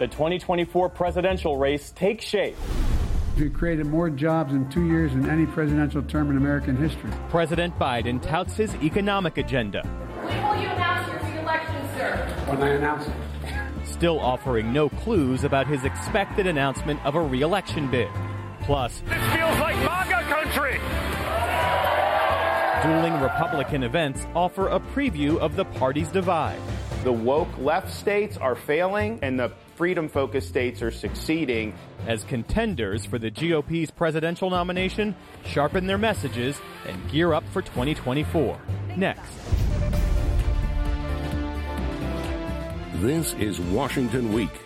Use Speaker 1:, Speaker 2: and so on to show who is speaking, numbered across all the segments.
Speaker 1: the 2024 presidential race takes shape.
Speaker 2: We created more jobs in two years than any presidential term in American history.
Speaker 1: President Biden touts his economic agenda.
Speaker 3: When will you announce your re-election, sir?
Speaker 2: When I announce it.
Speaker 1: Still offering no clues about his expected announcement of a re-election bid. Plus,
Speaker 4: this feels like MAGA country.
Speaker 1: Dueling Republican events offer a preview of the party's divide.
Speaker 5: The woke left states are failing and the freedom focused states are succeeding.
Speaker 1: As contenders for the GOP's presidential nomination sharpen their messages and gear up for 2024. Next.
Speaker 6: This is Washington Week.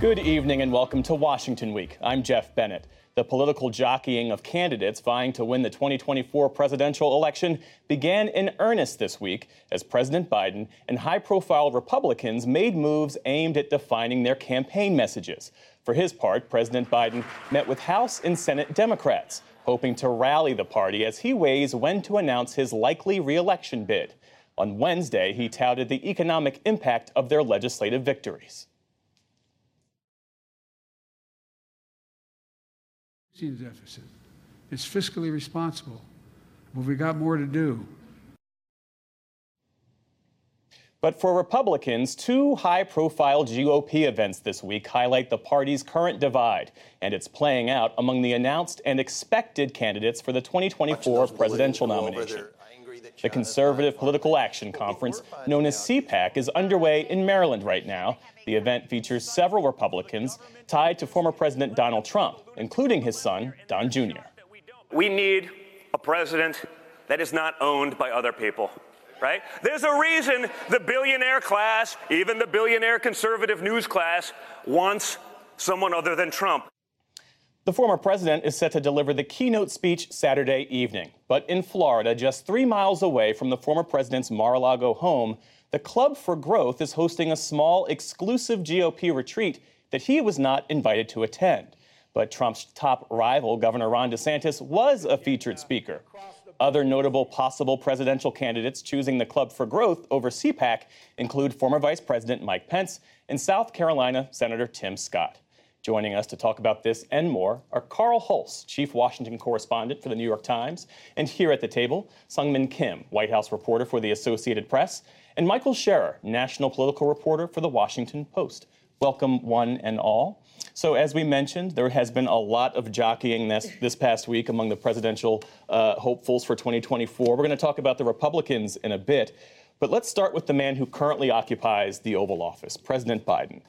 Speaker 1: Good evening and welcome to Washington Week. I'm Jeff Bennett. The political jockeying of candidates vying to win the 2024 presidential election began in earnest this week as President Biden and high profile Republicans made moves aimed at defining their campaign messages. For his part, President Biden met with House and Senate Democrats, hoping to rally the party as he weighs when to announce his likely reelection bid. On Wednesday, he touted the economic impact of their legislative victories.
Speaker 2: Deficit. It's fiscally responsible, but we got more to do.
Speaker 1: But for Republicans, two high profile GOP events this week highlight the party's current divide, and it's playing out among the announced and expected candidates for the 2024 presidential nomination. The Conservative Political Action Conference, known as CPAC, is underway in Maryland right now. The event features several Republicans tied to former President Donald Trump, including his son, Don Jr.
Speaker 4: We need a president that is not owned by other people. Right? There's a reason the billionaire class, even the billionaire conservative news class, wants someone other than Trump.
Speaker 1: The former president is set to deliver the keynote speech Saturday evening. But in Florida, just three miles away from the former president's Mar a Lago home, the Club for Growth is hosting a small, exclusive GOP retreat that he was not invited to attend. But Trump's top rival, Governor Ron DeSantis, was a featured speaker. Other notable possible presidential candidates choosing the Club for Growth over CPAC include former Vice President Mike Pence and South Carolina Senator Tim Scott. Joining us to talk about this and more are Carl Hulse, Chief Washington Correspondent for the New York Times, and here at the table, Seung Min Kim, White House reporter for the Associated Press, and Michael Scherer, National Political Reporter for the Washington Post. Welcome, one and all. So, as we mentioned, there has been a lot of jockeying this, this past week among the presidential uh, hopefuls for 2024. We're going to talk about the Republicans in a bit, but let's start with the man who currently occupies the Oval Office, President Biden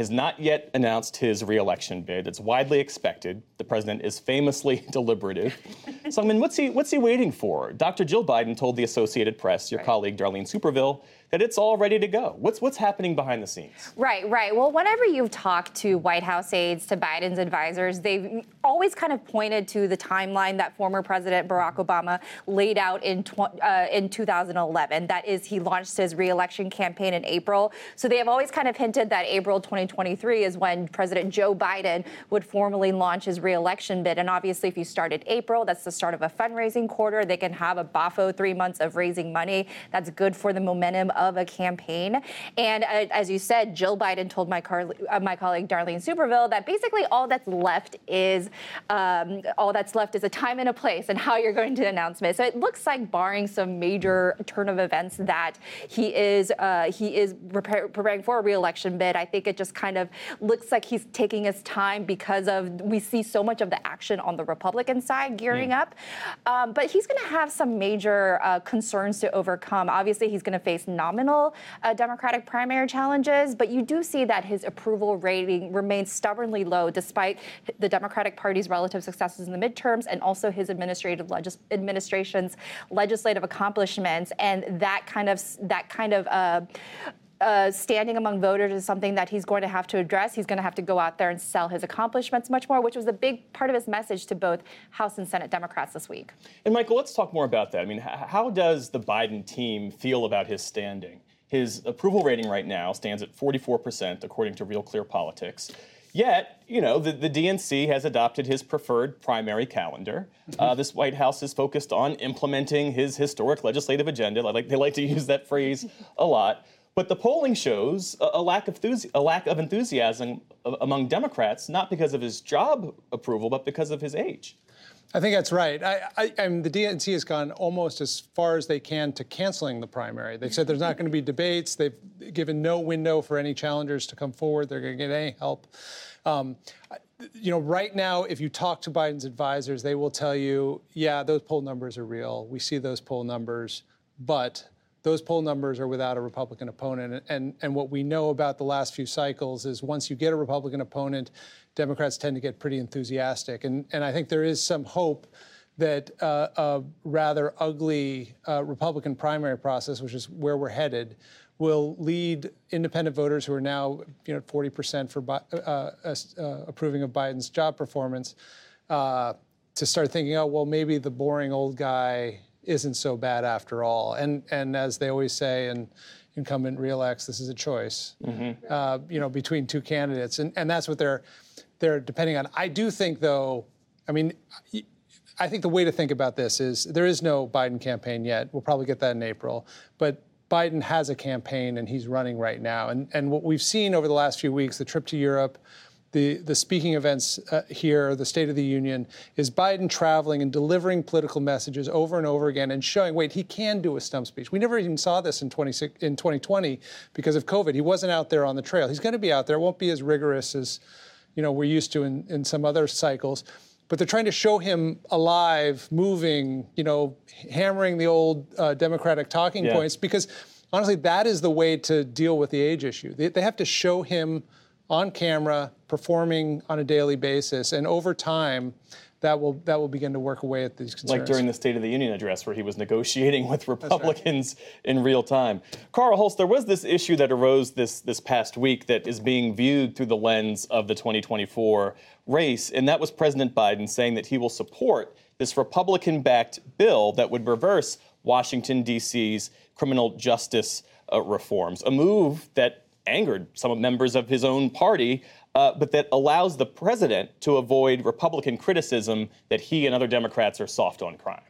Speaker 1: has not yet announced his reelection bid. It's widely expected. The president is famously deliberative. so, I mean, what's he, what's he waiting for? Dr. Jill Biden told the Associated Press, your right. colleague Darlene Superville, that it's all ready to go. What's what's happening behind the scenes?
Speaker 7: Right, right. Well, whenever you've talked to White House aides, to Biden's advisors, they've always kind of pointed to the timeline that former President Barack Obama laid out in tw- uh, in 2011. That is, he launched his reelection campaign in April. So they have always kind of hinted that April 2023 is when President Joe Biden would formally launch his reelection bid. And obviously, if you start in April, that's the start of a fundraising quarter. They can have a BAFO three months of raising money. That's good for the momentum of a campaign. And uh, as you said, Jill Biden told my, car- uh, my colleague Darlene Superville that basically all that's left is um, all that's left is a time and a place and how you're going to announce it. So it looks like, barring some major turn of events, that he is uh, he is preparing for a reelection bid. I think it just kind of looks like he's taking his time because of we see so much of the action on the Republican side gearing mm. up. Um, but he's going to have some major uh, concerns to overcome. Obviously, he's going to face nominal uh, Democratic primary challenges, but you do see that his approval rating remains stubbornly low despite the Democratic Party's relative successes in the midterms and also his administrative legis- administration's legislative accomplishments. And that kind of that kind of uh, uh, standing among voters is something that he's going to have to address. He's going to have to go out there and sell his accomplishments much more, which was a big part of his message to both House and Senate Democrats this week.
Speaker 1: And Michael, let's talk more about that. I mean, how does the Biden team feel about his standing? His approval rating right now stands at 44%, according to Real Clear Politics. Yet, you know, the, the DNC has adopted his preferred primary calendar. Mm-hmm. Uh, this White House is focused on implementing his historic legislative agenda. Like, they like to use that phrase a lot. But the polling shows a, a lack of a lack of enthusiasm among Democrats, not because of his job approval, but because of his age.
Speaker 8: I think that's right. I, I, I mean, the DNC has gone almost as far as they can to canceling the primary. They've said there's not going to be debates. They've given no window for any challengers to come forward. They're going to get any help. Um, you know, right now, if you talk to Biden's advisors, they will tell you, yeah, those poll numbers are real. We see those poll numbers, but those poll numbers are without a Republican opponent. And, and what we know about the last few cycles is once you get a Republican opponent, Democrats tend to get pretty enthusiastic. And, and I think there is some hope that uh, a rather ugly uh, Republican primary process, which is where we're headed, will lead independent voters who are now, you know, 40% for uh, uh, approving of Biden's job performance uh, to start thinking, oh, well, maybe the boring old guy isn't so bad after all. And and as they always say, and incumbent reelects, this is a choice, mm-hmm. uh, you know, between two candidates, and and that's what they're they're depending on. I do think, though, I mean. I think the way to think about this is there is no Biden campaign yet. We'll probably get that in April. But Biden has a campaign and he's running right now. And, and what we've seen over the last few weeks, the trip to Europe, the, the speaking events uh, here, the State of the Union, is Biden traveling and delivering political messages over and over again and showing, wait, he can do a stump speech. We never even saw this in, 20, in 2020 because of COVID. He wasn't out there on the trail. He's going to be out there. It won't be as rigorous as you know we're used to in, in some other cycles. But they're trying to show him alive, moving, you know, hammering the old uh, Democratic talking yeah. points because honestly, that is the way to deal with the age issue. They, they have to show him on camera, performing on a daily basis, and over time, that will that will begin to work away at these concerns.
Speaker 1: Like during the State of the Union address, where he was negotiating with Republicans right. in real time. Carl Hulse, there was this issue that arose this this past week that is being viewed through the lens of the 2024 race, and that was President Biden saying that he will support this Republican-backed bill that would reverse Washington D.C.'s criminal justice uh, reforms, a move that angered some members of his own party, uh, but that allows the president to avoid Republican criticism that he and other Democrats are soft on crime.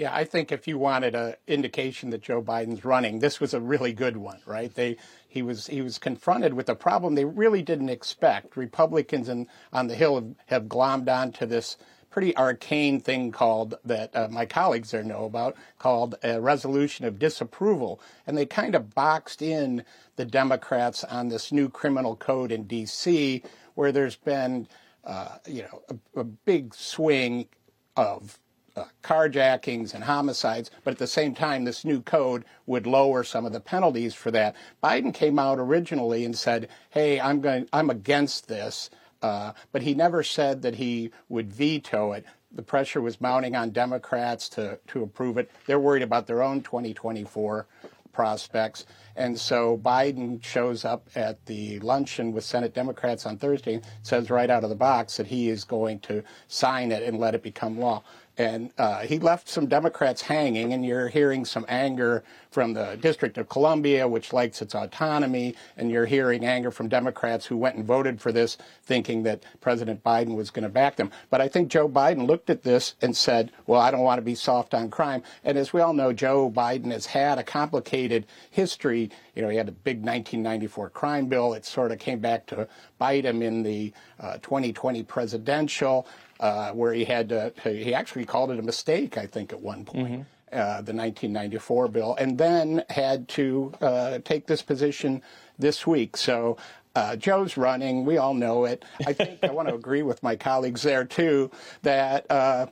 Speaker 9: Yeah, I think if you wanted an indication that Joe Biden's running, this was a really good one, right? They he was he was confronted with a problem they really didn't expect. Republicans in, on the Hill have, have glommed onto this pretty arcane thing called that uh, my colleagues there know about called a resolution of disapproval, and they kind of boxed in the Democrats on this new criminal code in D.C., where there's been uh, you know a, a, big swing of uh, carjackings and homicides, but at the same time, this new code would lower some of the penalties for that. Biden came out originally and said, "Hey, I'm going, I'm against this." Uh, but he never said that he would veto it. The pressure was mounting on Democrats to, to approve it. They're worried about their own 2024 prospects. And so Biden shows up at the luncheon with Senate Democrats on Thursday, says right out of the box that he is going to sign it and let it become law. And uh, he left some Democrats hanging, and you're hearing some anger from the District of Columbia, which likes its autonomy, and you're hearing anger from Democrats who went and voted for this, thinking that President Biden was going to back them. But I think Joe Biden looked at this and said, well, I don't want to be soft on crime. And as we all know, Joe Biden has had a complicated history. You know, he had a big 1994 crime bill. It sort of came back to bite him in the uh, 2020 presidential uh, where he had to, he actually called it a mistake, I think, at one point. Mm-hmm. Uh, the 1994 bill, and then had to uh, take this position this week. So uh, Joe's running. We all know it. I think I want to agree with my colleagues there too that uh,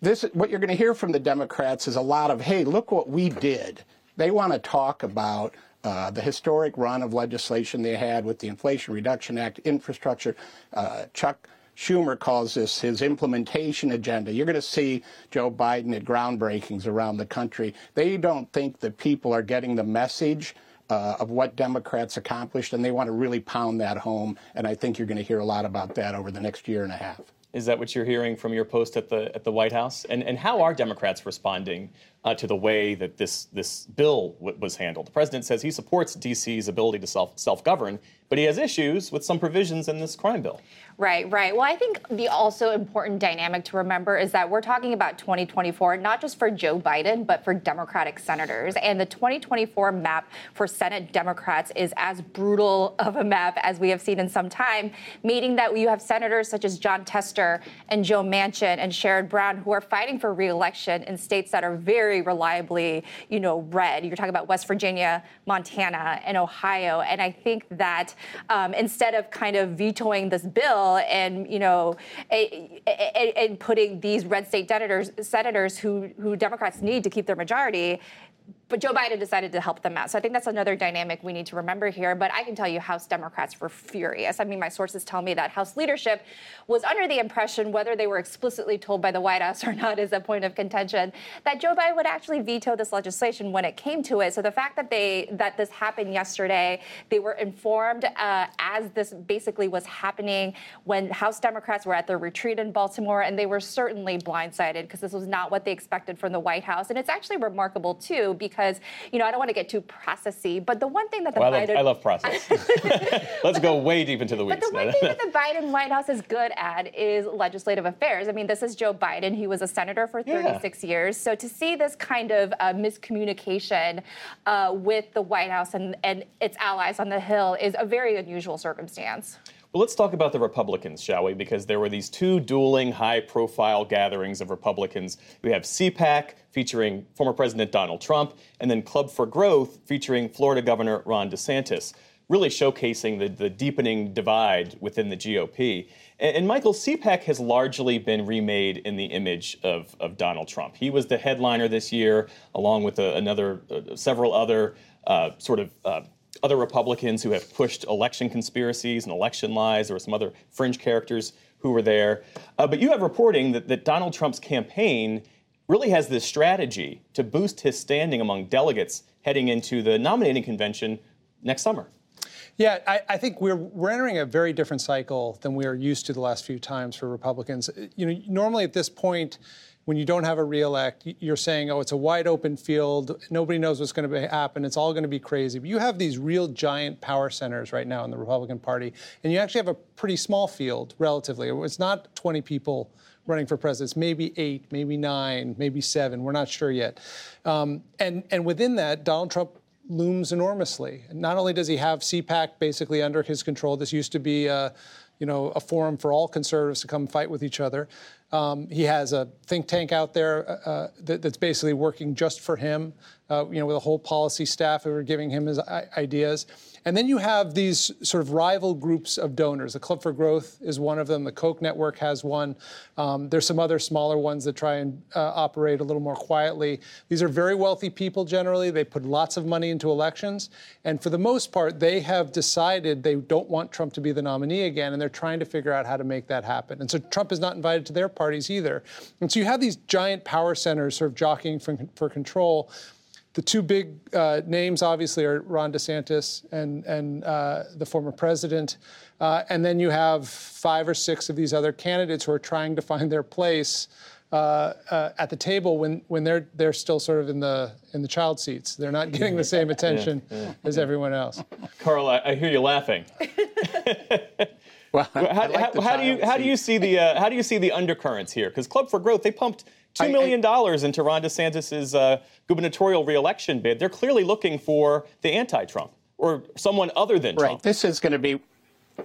Speaker 9: this what you're going to hear from the Democrats is a lot of hey, look what we did. They want to talk about. Uh, the historic run of legislation they had with the Inflation Reduction Act, infrastructure. Uh, Chuck Schumer calls this his implementation agenda. You're going to see Joe Biden at groundbreakings around the country. They don't think that people are getting the message uh, of what Democrats accomplished, and they want to really pound that home. And I think you're going to hear a lot about that over the next year and a half.
Speaker 1: Is that what you're hearing from your post at the at the White House? And and how are Democrats responding uh, to the way that this this bill w- was handled. The president says he supports D.C.'s ability to self self govern, but he has issues with some provisions in this crime bill.
Speaker 7: Right, right. Well, I think the also important dynamic to remember is that we're talking about 2024, not just for Joe Biden, but for Democratic senators. And the 2024 map for Senate Democrats is as brutal of a map as we have seen in some time, meaning that you have senators such as Jon Tester and Joe Manchin and Sherrod Brown who are fighting for reelection in states that are very reliably, you know, red. You're talking about West Virginia, Montana, and Ohio. And I think that um, instead of kind of vetoing this bill, and you know and putting these red state senators senators who who Democrats need to keep their majority but Joe Biden decided to help them out. So I think that's another dynamic we need to remember here. But I can tell you House Democrats were furious. I mean, my sources tell me that House leadership was under the impression, whether they were explicitly told by the White House or not is a point of contention, that Joe Biden would actually veto this legislation when it came to it. So the fact that they that this happened yesterday, they were informed uh, as this basically was happening when House Democrats were at their retreat in Baltimore, and they were certainly blindsided because this was not what they expected from the White House. And it's actually remarkable too because because you know I don't want to get too processy, but the one thing that the
Speaker 1: well,
Speaker 7: Biden
Speaker 1: I love, I love process. Let's go way deep into the weeds.
Speaker 7: But the one thing that the Biden White House is good at is legislative affairs. I mean, this is Joe Biden. He was a senator for 36 yeah. years. So to see this kind of uh, miscommunication uh, with the White House and, and its allies on the Hill is a very unusual circumstance.
Speaker 1: Well, let's talk about the Republicans, shall we? Because there were these two dueling high profile gatherings of Republicans. We have CPAC featuring former President Donald Trump, and then Club for Growth featuring Florida Governor Ron DeSantis, really showcasing the, the deepening divide within the GOP. And, and, Michael, CPAC has largely been remade in the image of, of Donald Trump. He was the headliner this year, along with a, another, uh, several other uh, sort of uh, other Republicans who have pushed election conspiracies and election lies. There were some other fringe characters who were there. Uh, but you have reporting that, that Donald Trump's campaign really has this strategy to boost his standing among delegates heading into the nominating convention next summer.
Speaker 8: Yeah, I, I, think we're we're entering a very different cycle than we are used to the last few times for Republicans. You know, normally at this point, when you don't have a reelect, you're saying, oh, it's a wide open field. Nobody knows what's going to happen. It's all going to be crazy. But you have these real giant power centers right now in the Republican Party, and you actually have a pretty small field relatively. It's not 20 people running for president. It's maybe eight, maybe nine, maybe seven. We're not sure yet. Um, and and within that, Donald Trump looms enormously. Not only does he have CPAC basically under his control. This used to be. Uh, you know, a forum for all conservatives to come fight with each other. Um, he has a think tank out there uh, uh, that, that's basically working just for him, uh, you know, with a whole policy staff who are giving him his ideas. And then you have these sort of rival groups of donors. The Club for Growth is one of them. The Koch Network has one. Um, there's some other smaller ones that try and uh, operate a little more quietly. These are very wealthy people generally. They put lots of money into elections. And for the most part, they have decided they don't want Trump to be the nominee again, and they're trying to figure out how to make that happen. And so Trump is not invited to their parties either. And so you have these giant power centers sort of jockeying for, for control. The two big uh, names, obviously, are Ron DeSantis and, and uh, the former president. Uh, and then you have five or six of these other candidates who are trying to find their place uh, uh, at the table when, when they're, they're still sort of in the, in the child seats. They're not getting the same attention yeah, yeah. as everyone else.
Speaker 1: Carl, I, I hear you laughing. Well, how, like how, how do you how do you see the uh, how do you see the undercurrents here? Because Club for Growth they pumped two million dollars into Ron DeSantis's uh, gubernatorial reelection bid. They're clearly looking for the anti-Trump or someone other than
Speaker 9: right.
Speaker 1: Trump.
Speaker 9: This is going to be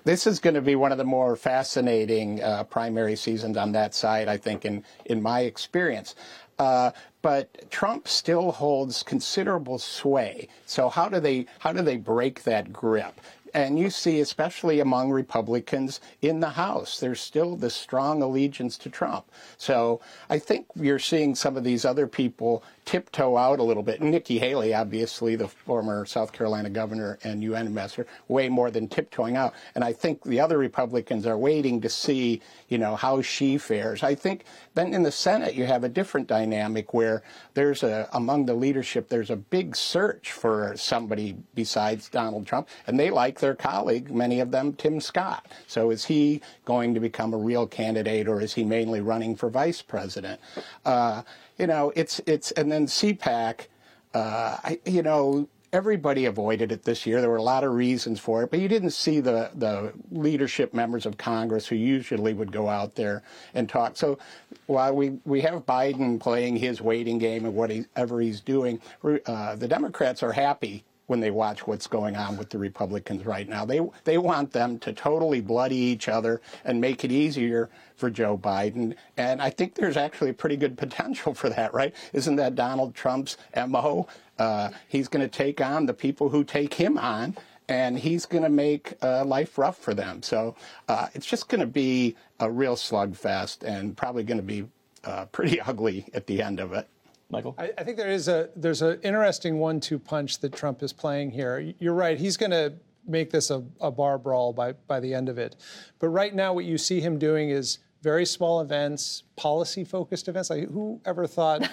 Speaker 9: this is going to be one of the more fascinating uh, primary seasons on that side, I think, in in my experience. Uh, but Trump still holds considerable sway. So how do they how do they break that grip? And you see, especially among Republicans in the House, there's still this strong allegiance to Trump. So I think you're seeing some of these other people tiptoe out a little bit. Nikki Haley, obviously, the former South Carolina governor and UN ambassador, way more than tiptoeing out. And I think the other Republicans are waiting to see, you know, how she fares. I think then in the Senate you have a different dynamic where there's a among the leadership there's a big search for somebody besides Donald Trump, and they like their colleague, many of them, Tim Scott. So is he going to become a real candidate, or is he mainly running for vice president? Uh, you know, it's it's and then CPAC. Uh, I, you know, everybody avoided it this year. There were a lot of reasons for it, but you didn't see the, the leadership members of Congress who usually would go out there and talk. So while we, we have Biden playing his waiting game and whatever he's doing, uh, the Democrats are happy when they watch what's going on with the Republicans right now. They they want them to totally bloody each other and make it easier for Joe Biden. And I think there's actually a pretty good potential for that, right? Isn't that Donald Trump's MO? Uh, he's going to take on the people who take him on. And he's going to make uh, life rough for them. So uh, it's just going to be a real slugfest and probably going to be uh, pretty ugly at the end of it.
Speaker 1: Michael?
Speaker 8: I, I think there is a there's an interesting one-two punch that Trump is playing here. You're right. He's going to make this a, a bar brawl by by the end of it. But right now, what you see him doing is very small events, policy focused events. Like who ever thought,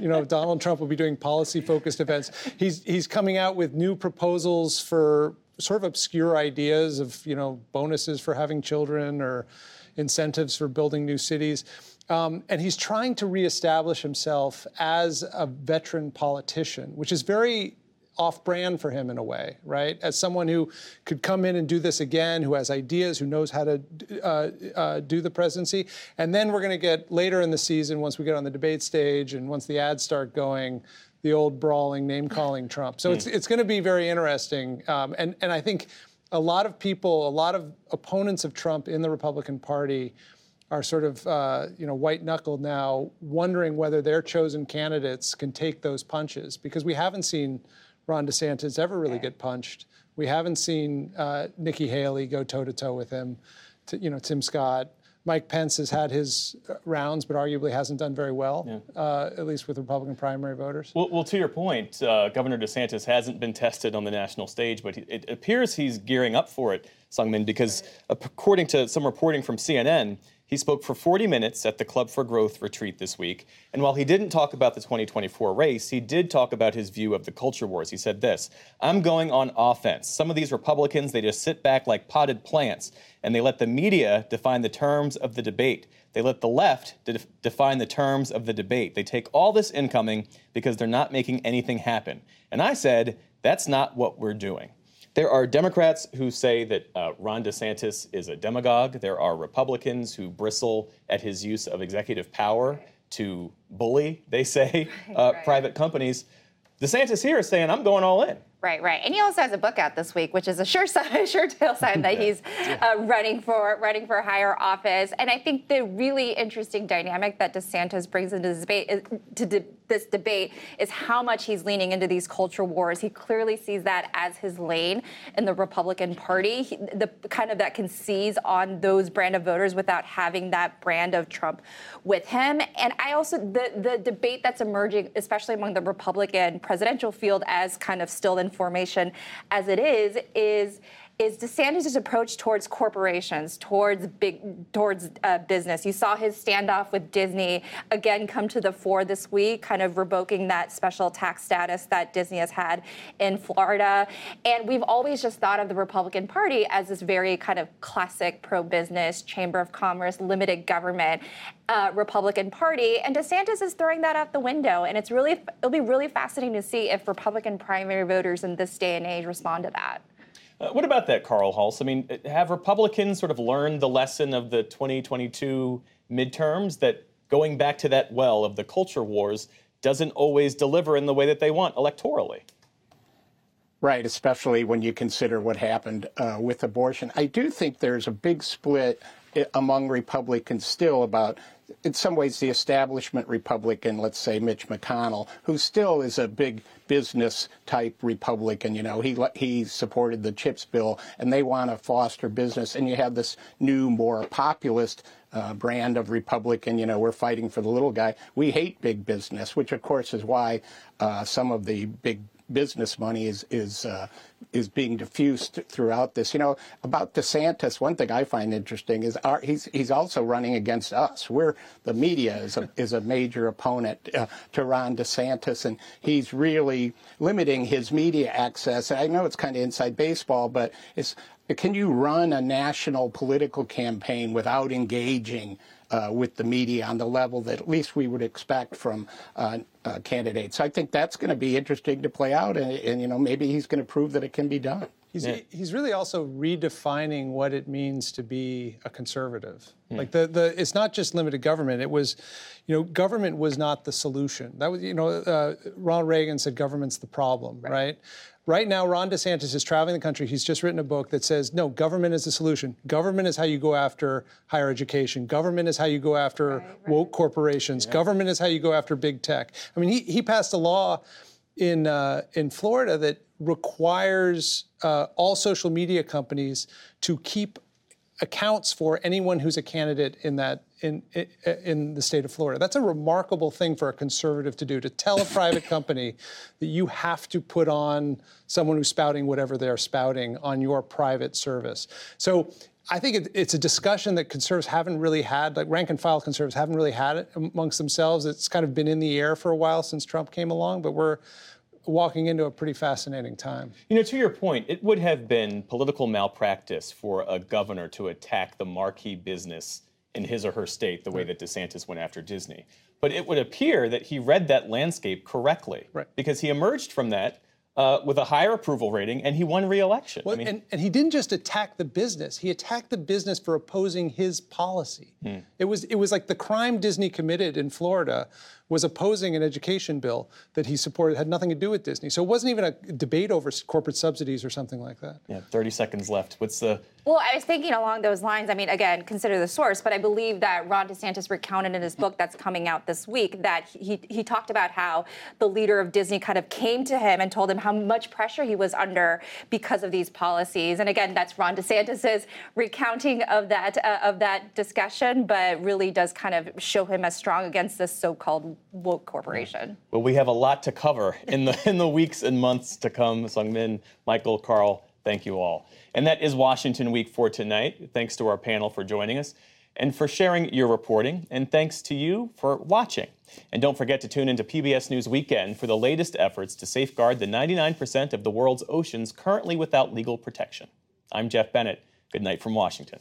Speaker 8: you know, Donald Trump would be doing policy focused events? He's he's coming out with new proposals for sort of obscure ideas of, you know, bonuses for having children or incentives for building new cities. Um, and he's trying to reestablish himself as a veteran politician, which is very off brand for him in a way, right? As someone who could come in and do this again, who has ideas, who knows how to uh, uh, do the presidency. And then we're going to get later in the season, once we get on the debate stage and once the ads start going, the old brawling, name calling Trump. So mm. it's, it's going to be very interesting. Um, and, and I think a lot of people, a lot of opponents of Trump in the Republican Party, are sort of uh, you know white knuckled now, wondering whether their chosen candidates can take those punches because we haven't seen Ron DeSantis ever really get punched. We haven't seen uh, Nikki Haley go toe to toe with him. To, you know Tim Scott. Mike Pence has had his uh, rounds, but arguably hasn't done very well, yeah. uh, at least with Republican primary voters.
Speaker 1: Well, well to your point, uh, Governor DeSantis hasn't been tested on the national stage, but he, it appears he's gearing up for it, Seung-min, because according to some reporting from CNN, he spoke for 40 minutes at the Club for Growth retreat this week. And while he didn't talk about the 2024 race, he did talk about his view of the culture wars. He said this I'm going on offense. Some of these Republicans, they just sit back like potted plants and they let the media define the terms of the debate. They let the left de- define the terms of the debate. They take all this incoming because they're not making anything happen. And I said, that's not what we're doing. There are Democrats who say that uh, Ron DeSantis is a demagogue. There are Republicans who bristle at his use of executive power to bully, they say, uh, right. private companies. DeSantis here is saying, I'm going all in.
Speaker 7: Right, right, and he also has a book out this week, which is a sure sign, sure tail sign that he's uh, running for running for higher office. And I think the really interesting dynamic that DeSantis brings into this debate is, to de- this debate is how much he's leaning into these culture wars. He clearly sees that as his lane in the Republican Party, he, the kind of that can seize on those brand of voters without having that brand of Trump with him. And I also the the debate that's emerging, especially among the Republican presidential field, as kind of still in formation as it is, is is DeSantis' approach towards corporations, towards big, towards uh, business. You saw his standoff with Disney again come to the fore this week, kind of revoking that special tax status that Disney has had in Florida. And we've always just thought of the Republican Party as this very kind of classic pro-business, chamber of commerce, limited government. Uh, Republican Party, and DeSantis is throwing that out the window. And it's really, it'll be really fascinating to see if Republican primary voters in this day and age respond to that.
Speaker 1: Uh, what about that, Carl Hulse? I mean, have Republicans sort of learned the lesson of the 2022 midterms that going back to that well of the culture wars doesn't always deliver in the way that they want electorally?
Speaker 9: Right, especially when you consider what happened uh, with abortion. I do think there's a big split eh, among Republicans still about in some ways the establishment Republican, let's say Mitch McConnell, who still is a big business type Republican. You know, he he supported the CHIPS bill, and they want to foster business. And you have this new, more populist uh, brand of Republican. You know, we're fighting for the little guy. We hate big business, which of course is why uh, some of the big business money is is uh, is being diffused throughout this. You know about DeSantis. One thing I find interesting is our, he's he's also running against us. We're the media is a is a major opponent uh, to Ron DeSantis, and he's really limiting his media access. I know it's kind of inside baseball, but it's can you run a national political campaign without engaging uh, with the media on the level that at least we would expect from uh, uh, candidates? I think that's going to be interesting to play out, and, and you know maybe he's going to prove that it can be done.
Speaker 8: He's, yeah. he's really also redefining what it means to be a conservative. Hmm. Like the, the it's not just limited government. It was, you know, government was not the solution. That was you know, uh, Ronald Reagan said government's the problem, right? right? Right now, Ron DeSantis is traveling the country. He's just written a book that says, no, government is the solution. Government is how you go after higher education. Government is how you go after right, right. woke corporations. Yeah. Government is how you go after big tech. I mean, he, he passed a law in, uh, in Florida that requires uh, all social media companies to keep accounts for anyone who's a candidate in that in, in, the state of Florida. That's a remarkable thing for a conservative to do to tell a private company that you have to put on someone who's spouting whatever they're spouting on your private service. So I think it, it's a discussion that conservatives haven't really had, like rank and file conservatives haven't really had it amongst themselves. It's kind of been in the air for a while since Trump came along, but we're walking into a pretty fascinating time.
Speaker 1: You know, to your point, it would have been political malpractice for a governor to attack the marquee business in his or her state the way that DeSantis went after Disney. But it would appear that he read that landscape correctly
Speaker 8: right.
Speaker 1: because he emerged from that uh, with a higher approval rating, and he won re-election.
Speaker 8: Well, I mean, and, and, he didn't just attack the business; he attacked the business for opposing his policy. Hmm. It was it was like the crime Disney committed in Florida was opposing an education bill that he supported had nothing to do with Disney. So it wasn't even a debate over corporate subsidies or something like that.
Speaker 1: Yeah, 30 seconds left. What's the
Speaker 7: well, I was thinking along those lines. I mean, again, consider the source, but I believe that Ron DeSantis recounted in his book that's coming out this week that he, he talked about how the leader of Disney kind of came to him and told him how much pressure he was under because of these policies. And again, that's Ron DeSantis's recounting of that uh, of that discussion, but really does kind of show him as strong against this so-called woke corporation.
Speaker 1: Well, we have a lot to cover in the in the weeks and months to come. Seung-min, Michael, Carl, thank you all. And that is Washington Week for tonight. Thanks to our panel for joining us and for sharing your reporting. And thanks to you for watching. And don't forget to tune into PBS News Weekend for the latest efforts to safeguard the 99% of the world's oceans currently without legal protection. I'm Jeff Bennett. Good night from Washington.